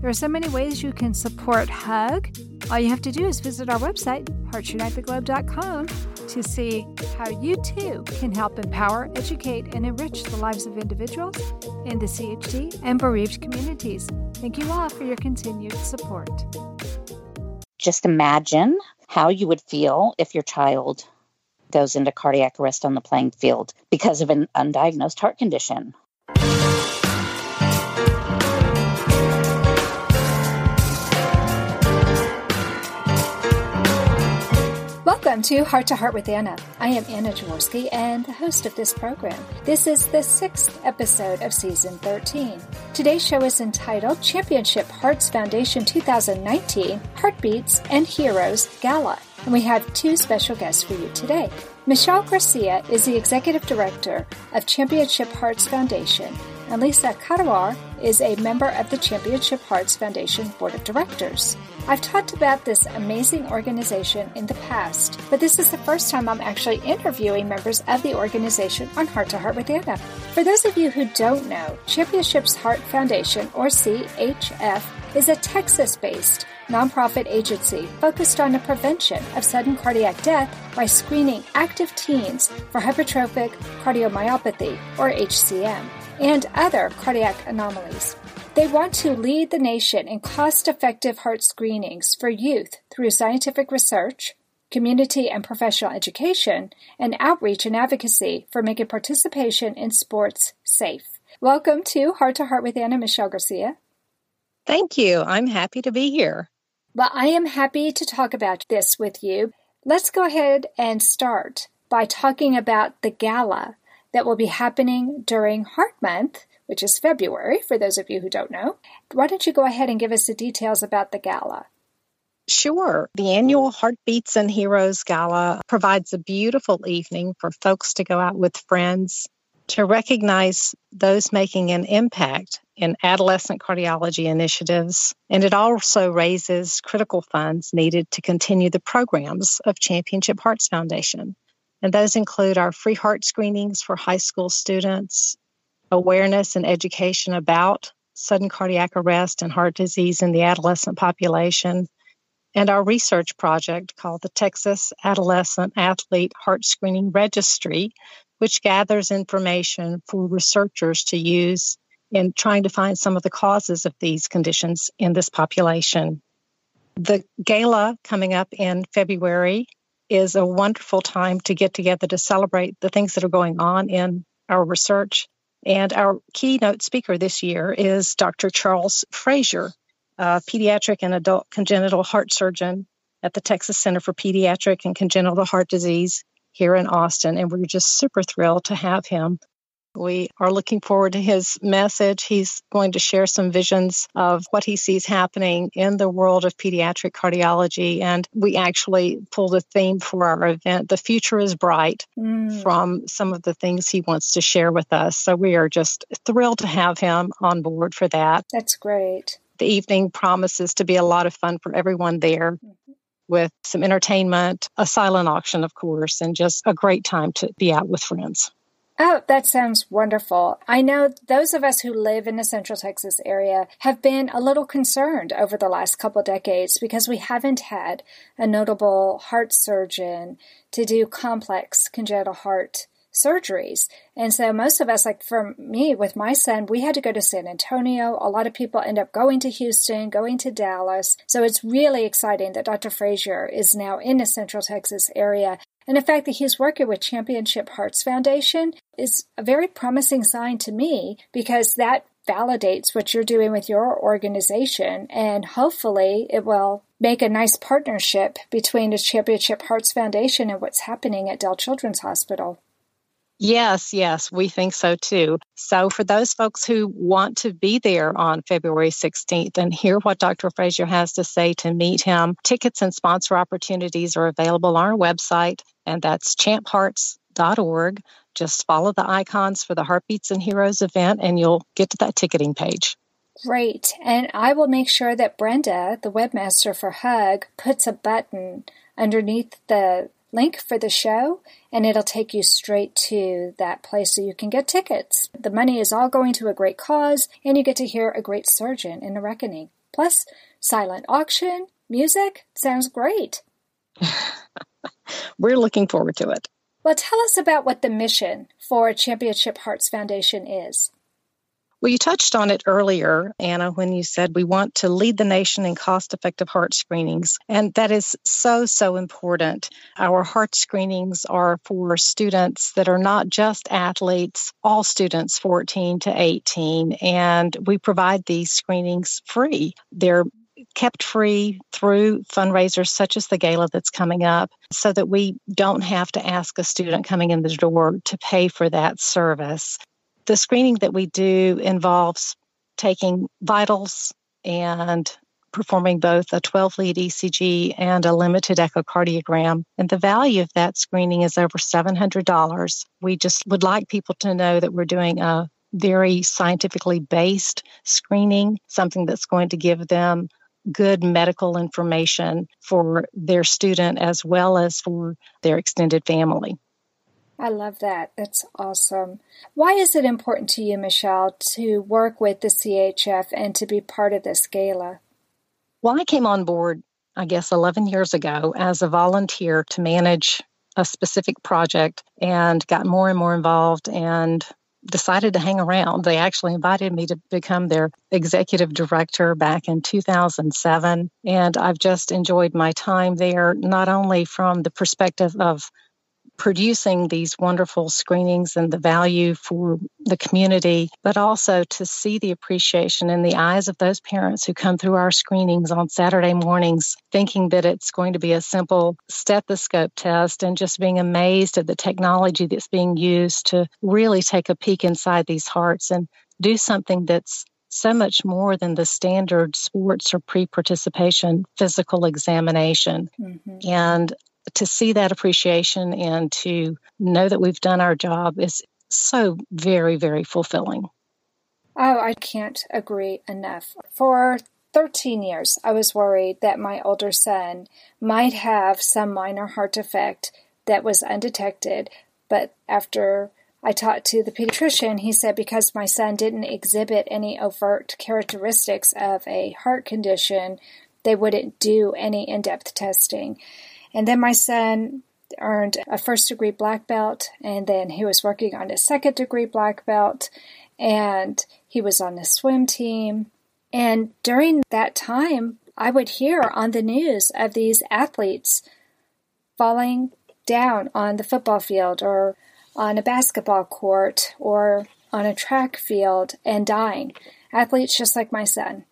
There are so many ways you can support HUG. All you have to do is visit our website, heartsunitetheglobe.com, to see how you too can help empower, educate, and enrich the lives of individuals in the CHD and bereaved communities. Thank you all for your continued support. Just imagine how you would feel if your child goes into cardiac arrest on the playing field because of an undiagnosed heart condition. Welcome to Heart to Heart with Anna. I am Anna Jaworski and the host of this program. This is the sixth episode of season 13. Today's show is entitled Championship Hearts Foundation 2019 Heartbeats and Heroes Gala. And we have two special guests for you today. Michelle Garcia is the executive director of Championship Hearts Foundation and Lisa Kadawar is a member of the Championship Hearts Foundation Board of Directors. I've talked about this amazing organization in the past, but this is the first time I'm actually interviewing members of the organization on Heart to Heart with Anna. For those of you who don't know, Championships Heart Foundation, or CHF, is a Texas based nonprofit agency focused on the prevention of sudden cardiac death by screening active teens for hypertrophic cardiomyopathy, or HCM and other cardiac anomalies. They want to lead the nation in cost effective heart screenings for youth through scientific research, community and professional education, and outreach and advocacy for making participation in sports safe. Welcome to Heart to Heart with Anna Michelle Garcia. Thank you. I'm happy to be here. Well, I am happy to talk about this with you. Let's go ahead and start by talking about the gala that will be happening during Heart Month, which is February, for those of you who don't know. Why don't you go ahead and give us the details about the gala? Sure. The annual Heartbeats and Heroes Gala provides a beautiful evening for folks to go out with friends to recognize those making an impact in adolescent cardiology initiatives. And it also raises critical funds needed to continue the programs of Championship Hearts Foundation. And those include our free heart screenings for high school students, awareness and education about sudden cardiac arrest and heart disease in the adolescent population, and our research project called the Texas Adolescent Athlete Heart Screening Registry, which gathers information for researchers to use in trying to find some of the causes of these conditions in this population. The gala coming up in February is a wonderful time to get together to celebrate the things that are going on in our research. And our keynote speaker this year is Dr. Charles Fraser, a pediatric and adult congenital heart surgeon at the Texas Center for Pediatric and Congenital Heart Disease here in Austin. And we're just super thrilled to have him we are looking forward to his message. He's going to share some visions of what he sees happening in the world of pediatric cardiology. And we actually pulled a theme for our event The Future is Bright mm. from some of the things he wants to share with us. So we are just thrilled to have him on board for that. That's great. The evening promises to be a lot of fun for everyone there. Mm-hmm with some entertainment, a silent auction, of course, and just a great time to be out with friends. Oh, that sounds wonderful. I know those of us who live in the Central Texas area have been a little concerned over the last couple decades because we haven't had a notable heart surgeon to do complex congenital heart surgeries. And so most of us, like for me with my son, we had to go to San Antonio. A lot of people end up going to Houston, going to Dallas. So it's really exciting that Dr. Fraser is now in the Central Texas area and the fact that he's working with Championship Hearts Foundation is a very promising sign to me because that validates what you're doing with your organization. And hopefully it will make a nice partnership between the Championship Hearts Foundation and what's happening at Dell Children's Hospital. Yes, yes, we think so too. So, for those folks who want to be there on February 16th and hear what Dr. Fraser has to say to meet him, tickets and sponsor opportunities are available on our website, and that's champhearts.org. Just follow the icons for the Heartbeats and Heroes event, and you'll get to that ticketing page. Great. And I will make sure that Brenda, the webmaster for HUG, puts a button underneath the link for the show and it'll take you straight to that place so you can get tickets. The money is all going to a great cause and you get to hear a great surgeon in the reckoning. Plus, silent auction, music sounds great. We're looking forward to it. Well, tell us about what the mission for Championship Hearts Foundation is. Well, you touched on it earlier, Anna, when you said we want to lead the nation in cost effective heart screenings. And that is so, so important. Our heart screenings are for students that are not just athletes, all students 14 to 18. And we provide these screenings free. They're kept free through fundraisers such as the gala that's coming up so that we don't have to ask a student coming in the door to pay for that service the screening that we do involves taking vitals and performing both a 12 lead ECG and a limited echocardiogram. And the value of that screening is over $700. We just would like people to know that we're doing a very scientifically based screening, something that's going to give them good medical information for their student as well as for their extended family. I love that. That's awesome. Why is it important to you, Michelle, to work with the CHF and to be part of this gala? Well, I came on board, I guess, 11 years ago as a volunteer to manage a specific project and got more and more involved and decided to hang around. They actually invited me to become their executive director back in 2007. And I've just enjoyed my time there, not only from the perspective of producing these wonderful screenings and the value for the community, but also to see the appreciation in the eyes of those parents who come through our screenings on Saturday mornings, thinking that it's going to be a simple stethoscope test and just being amazed at the technology that's being used to really take a peek inside these hearts and do something that's so much more than the standard sports or pre participation physical examination. Mm-hmm. And to see that appreciation and to know that we've done our job is so very, very fulfilling. Oh, I can't agree enough. For 13 years, I was worried that my older son might have some minor heart defect that was undetected, but after I talked to the pediatrician, he said because my son didn't exhibit any overt characteristics of a heart condition, they wouldn't do any in depth testing. And then my son earned a first degree black belt, and then he was working on a second degree black belt, and he was on the swim team. And during that time, I would hear on the news of these athletes falling down on the football field or on a basketball court or on a track field and dying. Athletes just like my son.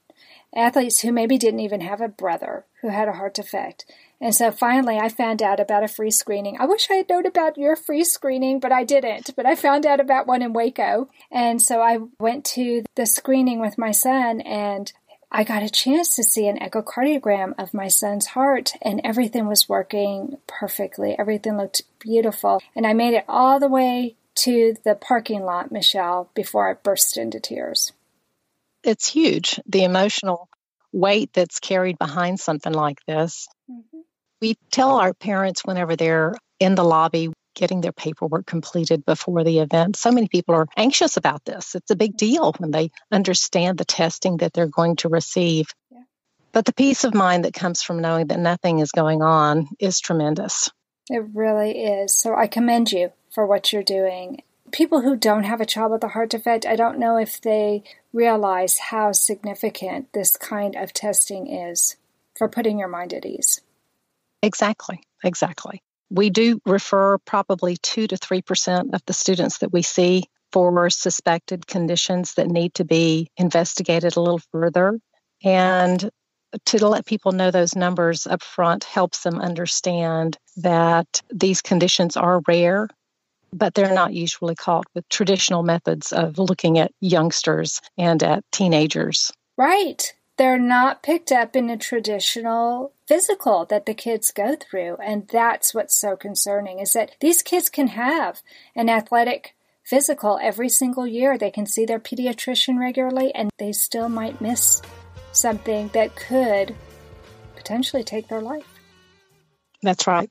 Athletes who maybe didn't even have a brother who had a heart defect. And so finally, I found out about a free screening. I wish I had known about your free screening, but I didn't. But I found out about one in Waco. And so I went to the screening with my son and I got a chance to see an echocardiogram of my son's heart, and everything was working perfectly. Everything looked beautiful. And I made it all the way to the parking lot, Michelle, before I burst into tears. It's huge, the emotional weight that's carried behind something like this. We tell our parents whenever they're in the lobby getting their paperwork completed before the event. So many people are anxious about this. It's a big deal when they understand the testing that they're going to receive. Yeah. But the peace of mind that comes from knowing that nothing is going on is tremendous. It really is. So I commend you for what you're doing. People who don't have a child with a heart defect, I don't know if they realize how significant this kind of testing is for putting your mind at ease. Exactly, exactly. We do refer probably 2 to 3% of the students that we see for suspected conditions that need to be investigated a little further. And to let people know those numbers up front helps them understand that these conditions are rare but they're not usually caught with traditional methods of looking at youngsters and at teenagers. Right. They're not picked up in a traditional physical that the kids go through. And that's what's so concerning is that these kids can have an athletic physical every single year. They can see their pediatrician regularly and they still might miss something that could potentially take their life. That's right.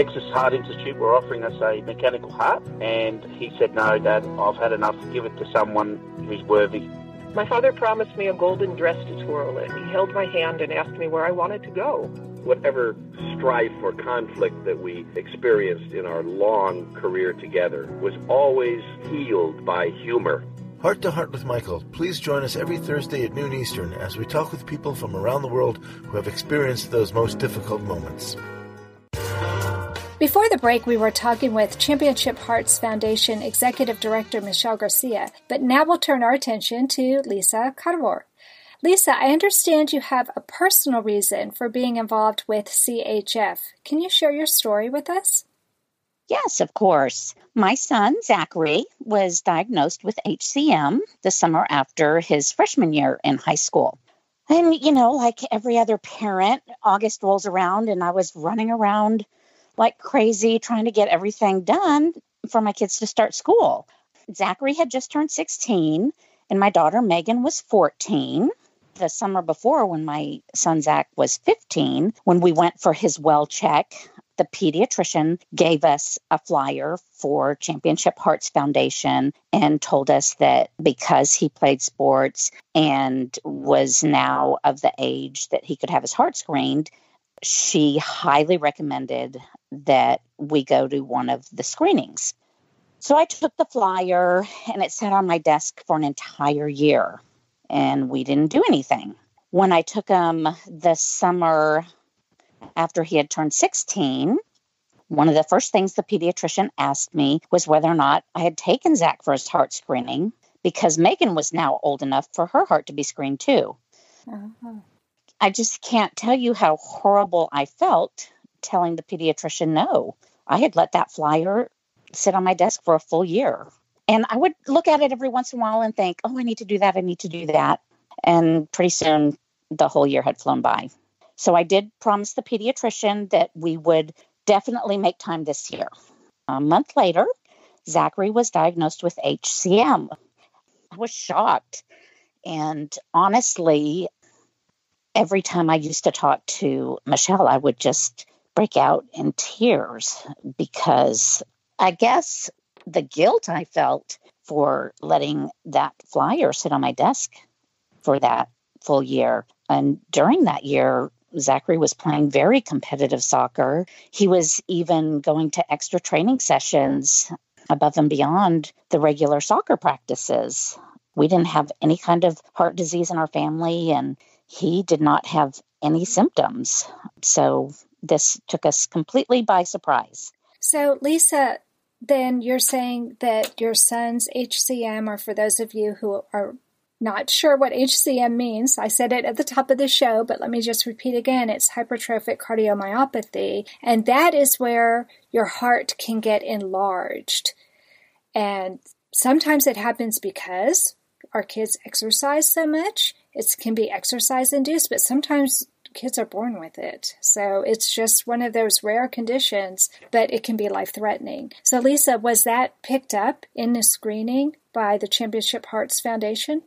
Texas Heart Institute were offering us a mechanical heart, and he said, No, Dad, I've had enough. Give it to someone who's worthy. My father promised me a golden dress to twirl in. He held my hand and asked me where I wanted to go. Whatever strife or conflict that we experienced in our long career together was always healed by humor. Heart to Heart with Michael. Please join us every Thursday at noon Eastern as we talk with people from around the world who have experienced those most difficult moments. Before the break, we were talking with Championship Hearts Foundation Executive Director Michelle Garcia, but now we'll turn our attention to Lisa Carvor. Lisa, I understand you have a personal reason for being involved with CHF. Can you share your story with us? Yes, of course. My son, Zachary, was diagnosed with HCM the summer after his freshman year in high school. And, you know, like every other parent, August rolls around and I was running around like crazy trying to get everything done for my kids to start school. Zachary had just turned 16, and my daughter Megan was 14. The summer before, when my son Zach was 15, when we went for his well check, the pediatrician gave us a flyer for Championship Hearts Foundation and told us that because he played sports and was now of the age that he could have his heart screened, she highly recommended that we go to one of the screenings. So I took the flyer and it sat on my desk for an entire year and we didn't do anything. When I took him the summer after he had turned 16, one of the first things the pediatrician asked me was whether or not I had taken Zach for his heart screening because Megan was now old enough for her heart to be screened too. Uh-huh. I just can't tell you how horrible I felt telling the pediatrician no. I had let that flyer sit on my desk for a full year. And I would look at it every once in a while and think, oh, I need to do that. I need to do that. And pretty soon the whole year had flown by. So I did promise the pediatrician that we would definitely make time this year. A month later, Zachary was diagnosed with HCM. I was shocked. And honestly, every time I used to talk to Michelle, I would just break out in tears because I guess the guilt I felt for letting that flyer sit on my desk for that full year. And during that year, Zachary was playing very competitive soccer. He was even going to extra training sessions above and beyond the regular soccer practices. We didn't have any kind of heart disease in our family, and he did not have any symptoms. So this took us completely by surprise. So, Lisa, then you're saying that your son's HCM, or for those of you who are not sure what HCM means, I said it at the top of the show, but let me just repeat again it's hypertrophic cardiomyopathy, and that is where your heart can get enlarged. And sometimes it happens because our kids exercise so much it can be exercise induced, but sometimes kids are born with it. So it's just one of those rare conditions, but it can be life threatening. So, Lisa, was that picked up in the screening by the Championship Hearts Foundation?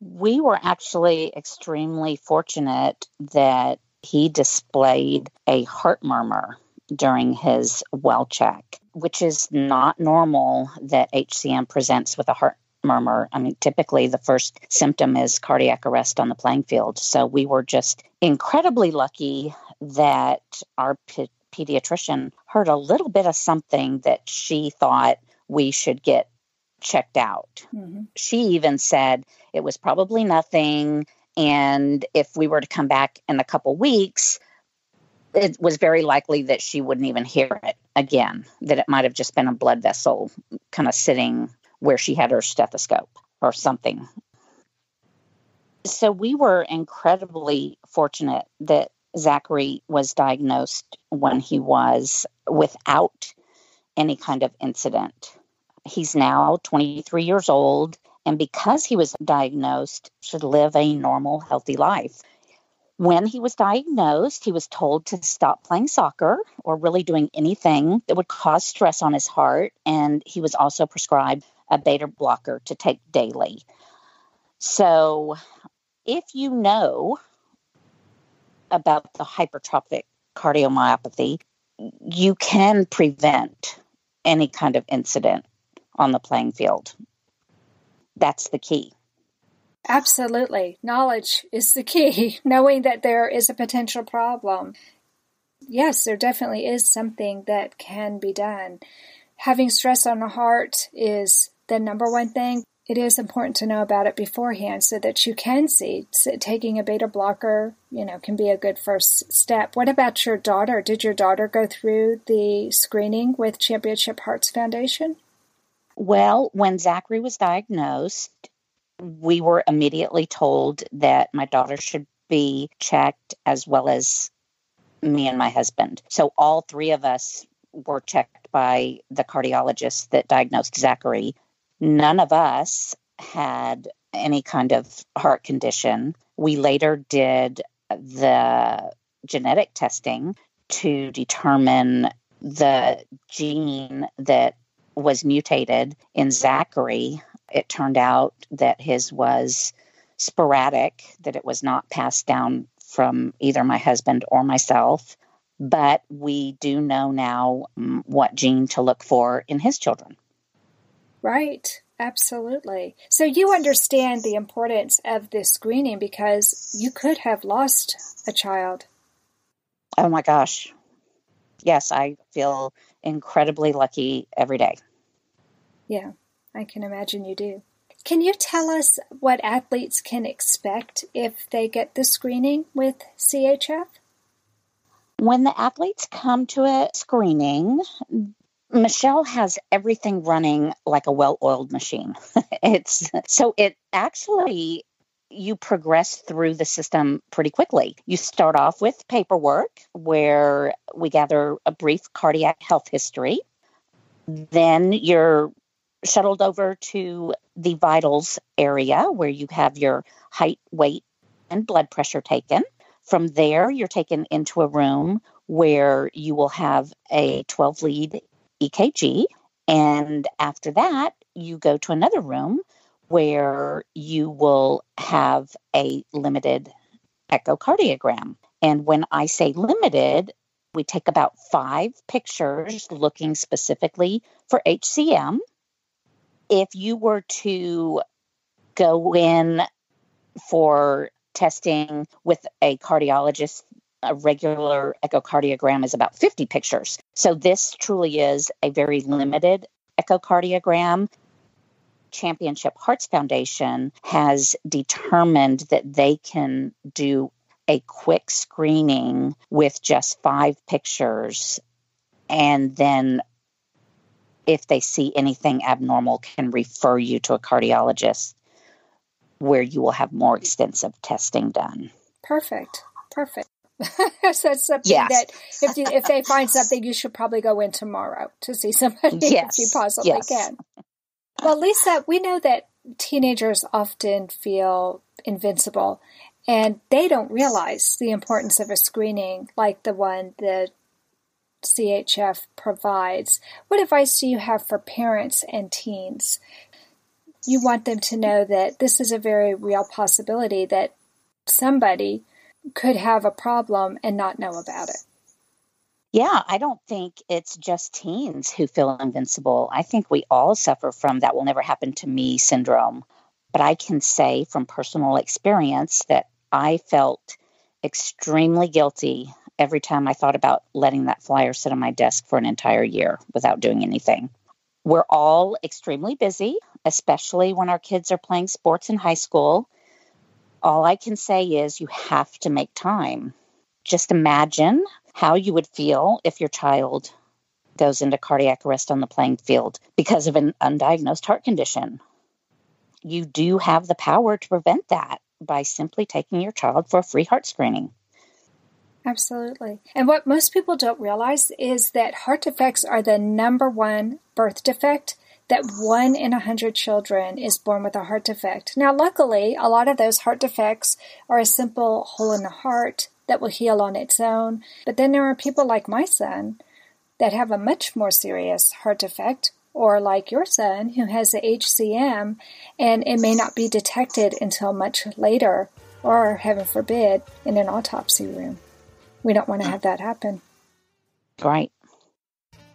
We were actually extremely fortunate that he displayed a heart murmur during his well check, which is not normal that HCM presents with a heart murmur. I mean, typically the first symptom is cardiac arrest on the playing field. So we were just incredibly lucky that our p- pediatrician heard a little bit of something that she thought we should get checked out. Mm-hmm. She even said it was probably nothing. And if we were to come back in a couple weeks, it was very likely that she wouldn't even hear it again, that it might have just been a blood vessel kind of sitting where she had her stethoscope or something. So we were incredibly fortunate that Zachary was diagnosed when he was without any kind of incident. He's now 23 years old, and because he was diagnosed, should live a normal, healthy life. When he was diagnosed, he was told to stop playing soccer or really doing anything that would cause stress on his heart. And he was also prescribed a beta blocker to take daily. So, if you know about the hypertrophic cardiomyopathy, you can prevent any kind of incident on the playing field. That's the key. Absolutely. Knowledge is the key, knowing that there is a potential problem. Yes, there definitely is something that can be done. Having stress on the heart is the number one thing. It is important to know about it beforehand so that you can see taking a beta blocker, you know, can be a good first step. What about your daughter? Did your daughter go through the screening with Championship Hearts Foundation? Well, when Zachary was diagnosed, we were immediately told that my daughter should be checked as well as me and my husband. So all three of us were checked by the cardiologist that diagnosed Zachary. None of us had any kind of heart condition. We later did the genetic testing to determine the gene that was mutated in Zachary. It turned out that his was sporadic, that it was not passed down from either my husband or myself. But we do know now mm, what gene to look for in his children. Right. Absolutely. So you understand the importance of this screening because you could have lost a child. Oh my gosh. Yes, I feel incredibly lucky every day. Yeah, I can imagine you do. Can you tell us what athletes can expect if they get the screening with CHF? When the athletes come to a screening, Michelle has everything running like a well-oiled machine. it's so it actually you progress through the system pretty quickly. You start off with paperwork where we gather a brief cardiac health history. Then you're shuttled over to the vitals area where you have your height, weight, and blood pressure taken. From there, you're taken into a room where you will have a 12 lead EKG. And after that, you go to another room where you will have a limited echocardiogram. And when I say limited, we take about five pictures looking specifically for HCM. If you were to go in for testing with a cardiologist a regular echocardiogram is about 50 pictures. So this truly is a very limited echocardiogram. Championship Hearts Foundation has determined that they can do a quick screening with just five pictures and then if they see anything abnormal can refer you to a cardiologist where you will have more extensive testing done. Perfect. Perfect. so that's something yes. that if you, if they find something, you should probably go in tomorrow to see somebody yes. if you possibly yes. can. Well, Lisa, we know that teenagers often feel invincible and they don't realize the importance of a screening like the one that CHF provides. What advice do you have for parents and teens? You want them to know that this is a very real possibility that somebody could have a problem and not know about it. Yeah, I don't think it's just teens who feel invincible. I think we all suffer from that will never happen to me syndrome. But I can say from personal experience that I felt extremely guilty every time I thought about letting that flyer sit on my desk for an entire year without doing anything. We're all extremely busy, especially when our kids are playing sports in high school. All I can say is you have to make time. Just imagine how you would feel if your child goes into cardiac arrest on the playing field because of an undiagnosed heart condition. You do have the power to prevent that by simply taking your child for a free heart screening. Absolutely. And what most people don't realize is that heart defects are the number one birth defect, that one in a hundred children is born with a heart defect. Now, luckily, a lot of those heart defects are a simple hole in the heart that will heal on its own. But then there are people like my son that have a much more serious heart defect, or like your son who has the HCM, and it may not be detected until much later, or heaven forbid, in an autopsy room. We don't want to have that happen. Right.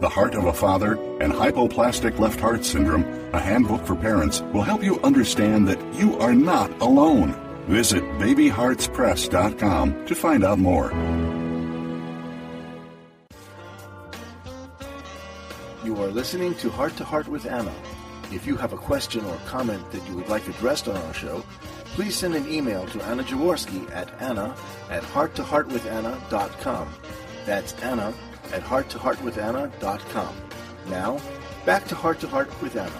The Heart of a Father, and Hypoplastic Left Heart Syndrome, a handbook for parents, will help you understand that you are not alone. Visit babyheartspress.com to find out more. You are listening to Heart to Heart with Anna. If you have a question or comment that you would like addressed on our show, please send an email to Anna Jaworski at anna at hearttoheartwithanna.com. That's Anna at hearttoheartwithanna.com. Now, back to Heart to Heart with Anna.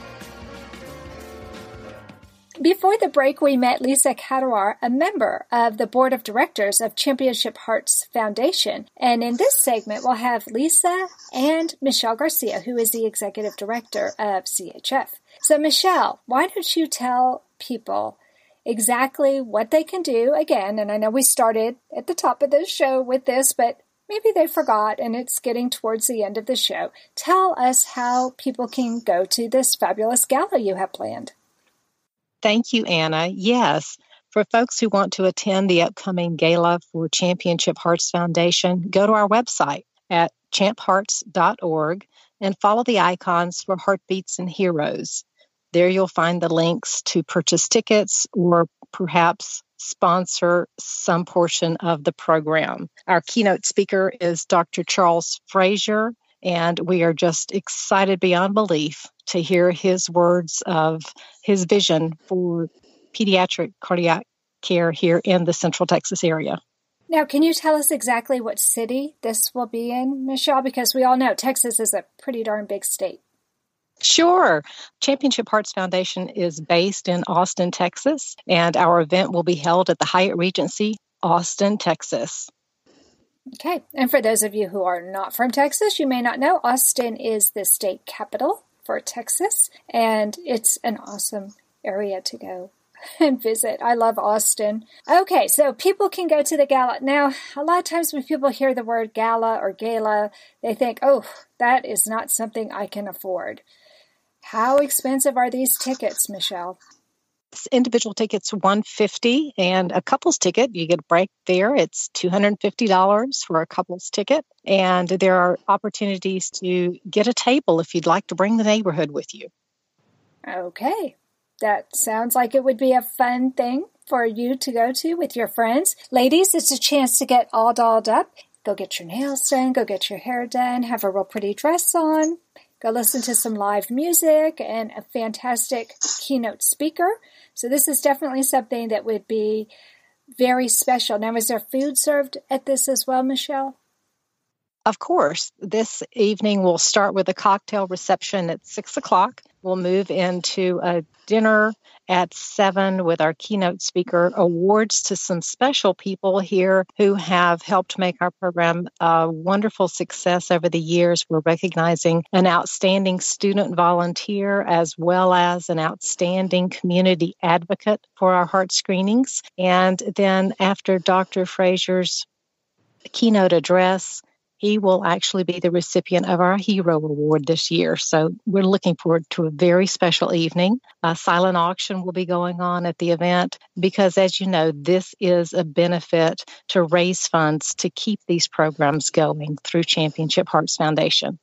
Before the break, we met Lisa Cadwar, a member of the board of directors of Championship Hearts Foundation. And in this segment, we'll have Lisa and Michelle Garcia, who is the executive director of CHF. So, Michelle, why don't you tell people exactly what they can do again? And I know we started at the top of the show with this, but maybe they forgot and it's getting towards the end of the show. Tell us how people can go to this fabulous gala you have planned. Thank you, Anna. Yes, for folks who want to attend the upcoming gala for Championship Hearts Foundation, go to our website at champhearts.org and follow the icons for Heartbeats and Heroes. There you'll find the links to purchase tickets or perhaps sponsor some portion of the program. Our keynote speaker is Dr. Charles Fraser, and we are just excited beyond belief to hear his words of his vision for pediatric cardiac care here in the Central Texas area. Now, can you tell us exactly what city this will be in, Michelle? Because we all know Texas is a pretty darn big state. Sure. Championship Hearts Foundation is based in Austin, Texas, and our event will be held at the Hyatt Regency, Austin, Texas. Okay. And for those of you who are not from Texas, you may not know Austin is the state capital for Texas, and it's an awesome area to go and visit. I love Austin. Okay, so people can go to the gala. Now, a lot of times when people hear the word gala or gala, they think, oh, that is not something I can afford. How expensive are these tickets, Michelle? individual tickets 150 and a couples ticket you get a break there it's $250 for a couples ticket. And there are opportunities to get a table if you'd like to bring the neighborhood with you. Okay. That sounds like it would be a fun thing for you to go to with your friends. Ladies it's a chance to get all dolled up. Go get your nails done go get your hair done have a real pretty dress on go listen to some live music and a fantastic keynote speaker. So this is definitely something that would be very special. Now, is there food served at this as well, Michelle? Of course. This evening we'll start with a cocktail reception at six o'clock. We'll move into a dinner at 7 with our keynote speaker awards to some special people here who have helped make our program a wonderful success over the years. We're recognizing an outstanding student volunteer as well as an outstanding community advocate for our heart screenings. And then after Dr. Fraser's keynote address, he will actually be the recipient of our Hero Award this year. So we're looking forward to a very special evening. A silent auction will be going on at the event because, as you know, this is a benefit to raise funds to keep these programs going through Championship Hearts Foundation.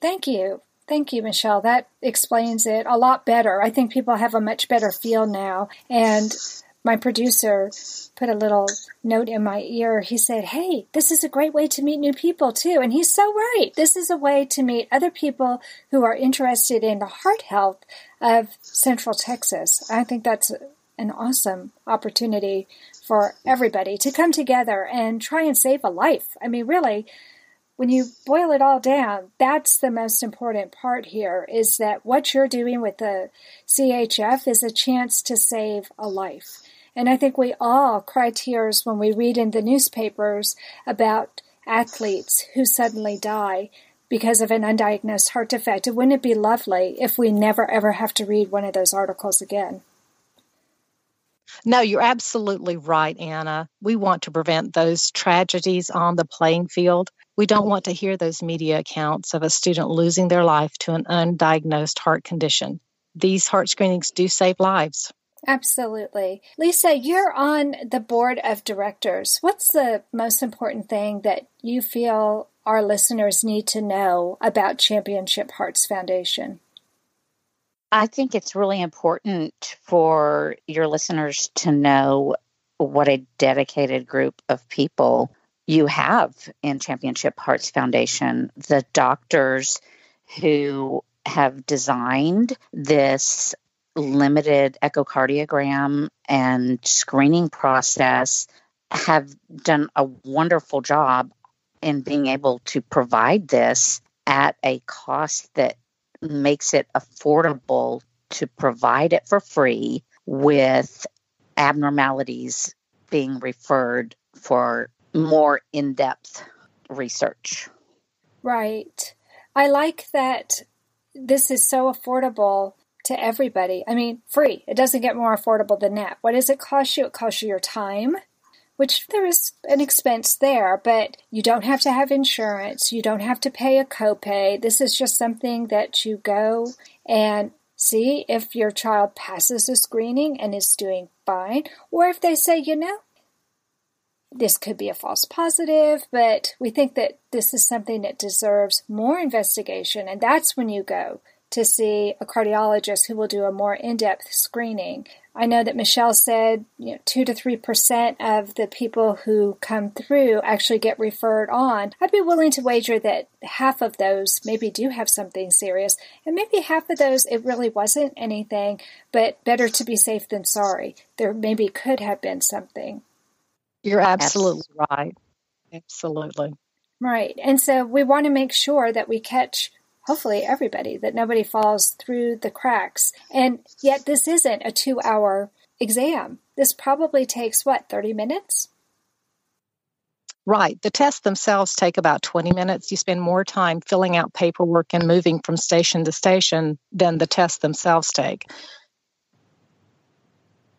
Thank you. Thank you, Michelle. That explains it a lot better. I think people have a much better feel now. And my producer put a little note in my ear. He said, Hey, this is a great way to meet new people too. And he's so right. This is a way to meet other people who are interested in the heart health of Central Texas. I think that's an awesome opportunity for everybody to come together and try and save a life. I mean, really, when you boil it all down, that's the most important part here is that what you're doing with the CHF is a chance to save a life. And I think we all cry tears when we read in the newspapers about athletes who suddenly die because of an undiagnosed heart defect. Wouldn't it be lovely if we never ever have to read one of those articles again? No, you're absolutely right, Anna. We want to prevent those tragedies on the playing field. We don't want to hear those media accounts of a student losing their life to an undiagnosed heart condition. These heart screenings do save lives. Absolutely. Lisa, you're on the board of directors. What's the most important thing that you feel our listeners need to know about Championship Hearts Foundation? I think it's really important for your listeners to know what a dedicated group of people you have in Championship Hearts Foundation. The doctors who have designed this limited echocardiogram and screening process have done a wonderful job in being able to provide this at a cost that makes it affordable to provide it for free with abnormalities being referred for more in depth research. Right. I like that this is so affordable to everybody. I mean, free. It doesn't get more affordable than that. What does it cost you? It costs you your time, which there is an expense there, but you don't have to have insurance. You don't have to pay a copay. This is just something that you go and see if your child passes the screening and is doing fine, or if they say, you know, this could be a false positive, but we think that this is something that deserves more investigation, and that's when you go to see a cardiologist who will do a more in-depth screening. I know that Michelle said you know, 2 to 3% of the people who come through actually get referred on. I'd be willing to wager that half of those maybe do have something serious, and maybe half of those it really wasn't anything, but better to be safe than sorry. There maybe could have been something. You're absolutely right. Absolutely. Right. And so we want to make sure that we catch hopefully everybody, that nobody falls through the cracks. And yet, this isn't a two hour exam. This probably takes what, 30 minutes? Right. The tests themselves take about 20 minutes. You spend more time filling out paperwork and moving from station to station than the tests themselves take.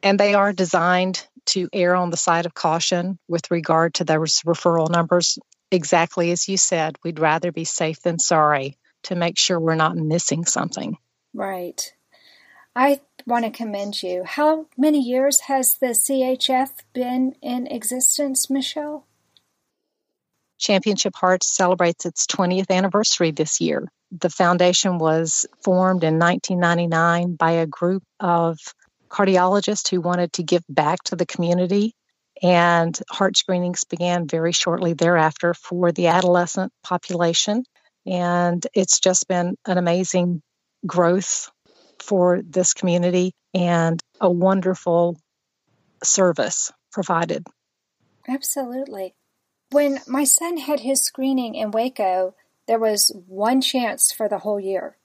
And they are designed to err on the side of caution with regard to those referral numbers. Exactly as you said, we'd rather be safe than sorry to make sure we're not missing something. Right. I want to commend you. How many years has the CHF been in existence, Michelle? Championship Hearts celebrates its 20th anniversary this year. The foundation was formed in 1999 by a group of cardiologists who wanted to give back to the community, and heart screenings began very shortly thereafter for the adolescent population. And it's just been an amazing growth for this community and a wonderful service provided. Absolutely. When my son had his screening in Waco, there was one chance for the whole year.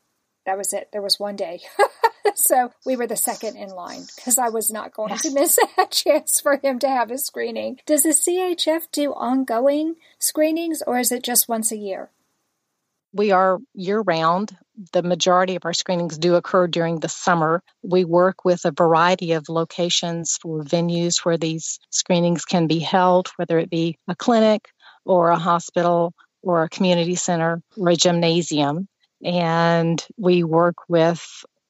that was it. There was one day. so we were the second in line because I was not going to miss a chance for him to have a screening. Does the CHF do ongoing screenings or is it just once a year? We are year round. The majority of our screenings do occur during the summer. We work with a variety of locations for venues where these screenings can be held, whether it be a clinic or a hospital or a community center or a gymnasium. And we work with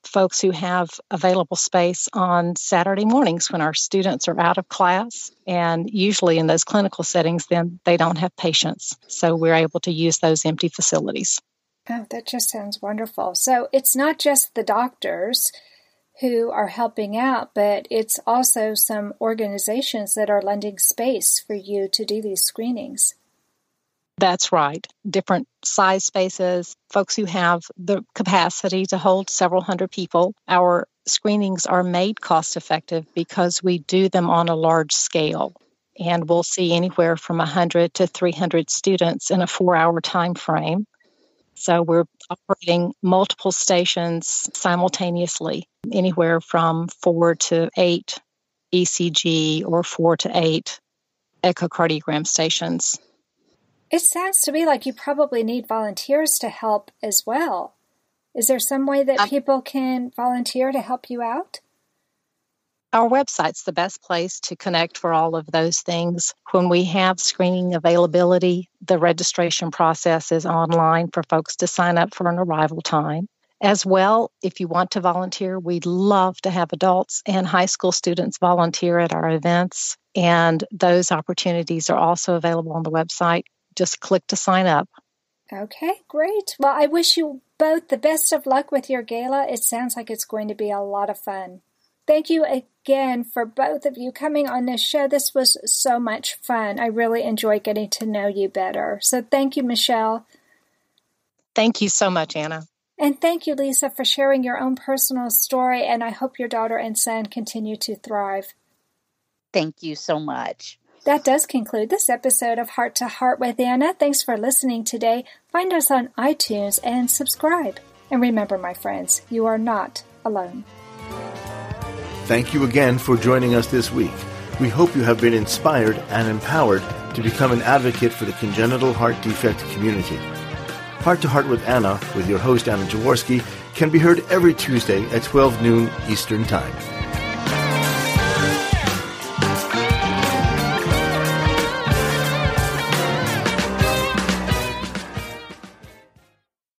folks who have available space on Saturday mornings when our students are out of class. And usually in those clinical settings, then they don't have patients. So we're able to use those empty facilities. Oh, that just sounds wonderful. So it's not just the doctors who are helping out, but it's also some organizations that are lending space for you to do these screenings. That's right. Different size spaces, folks who have the capacity to hold several hundred people. Our screenings are made cost effective because we do them on a large scale. And we'll see anywhere from 100 to 300 students in a four hour time frame. So we're operating multiple stations simultaneously, anywhere from four to eight ECG or four to eight echocardiogram stations. It sounds to me like you probably need volunteers to help as well. Is there some way that um, people can volunteer to help you out? Our website's the best place to connect for all of those things. When we have screening availability, the registration process is online for folks to sign up for an arrival time. As well, if you want to volunteer, we'd love to have adults and high school students volunteer at our events. And those opportunities are also available on the website just click to sign up. Okay, great. Well, I wish you both the best of luck with your gala. It sounds like it's going to be a lot of fun. Thank you again for both of you coming on this show. This was so much fun. I really enjoyed getting to know you better. So thank you, Michelle. Thank you so much, Anna. And thank you, Lisa, for sharing your own personal story. And I hope your daughter and son continue to thrive. Thank you so much. That does conclude this episode of Heart to Heart with Anna. Thanks for listening today. Find us on iTunes and subscribe. And remember, my friends, you are not alone. Thank you again for joining us this week. We hope you have been inspired and empowered to become an advocate for the congenital heart defect community. Heart to Heart with Anna, with your host Anna Jaworski, can be heard every Tuesday at 12 noon Eastern Time.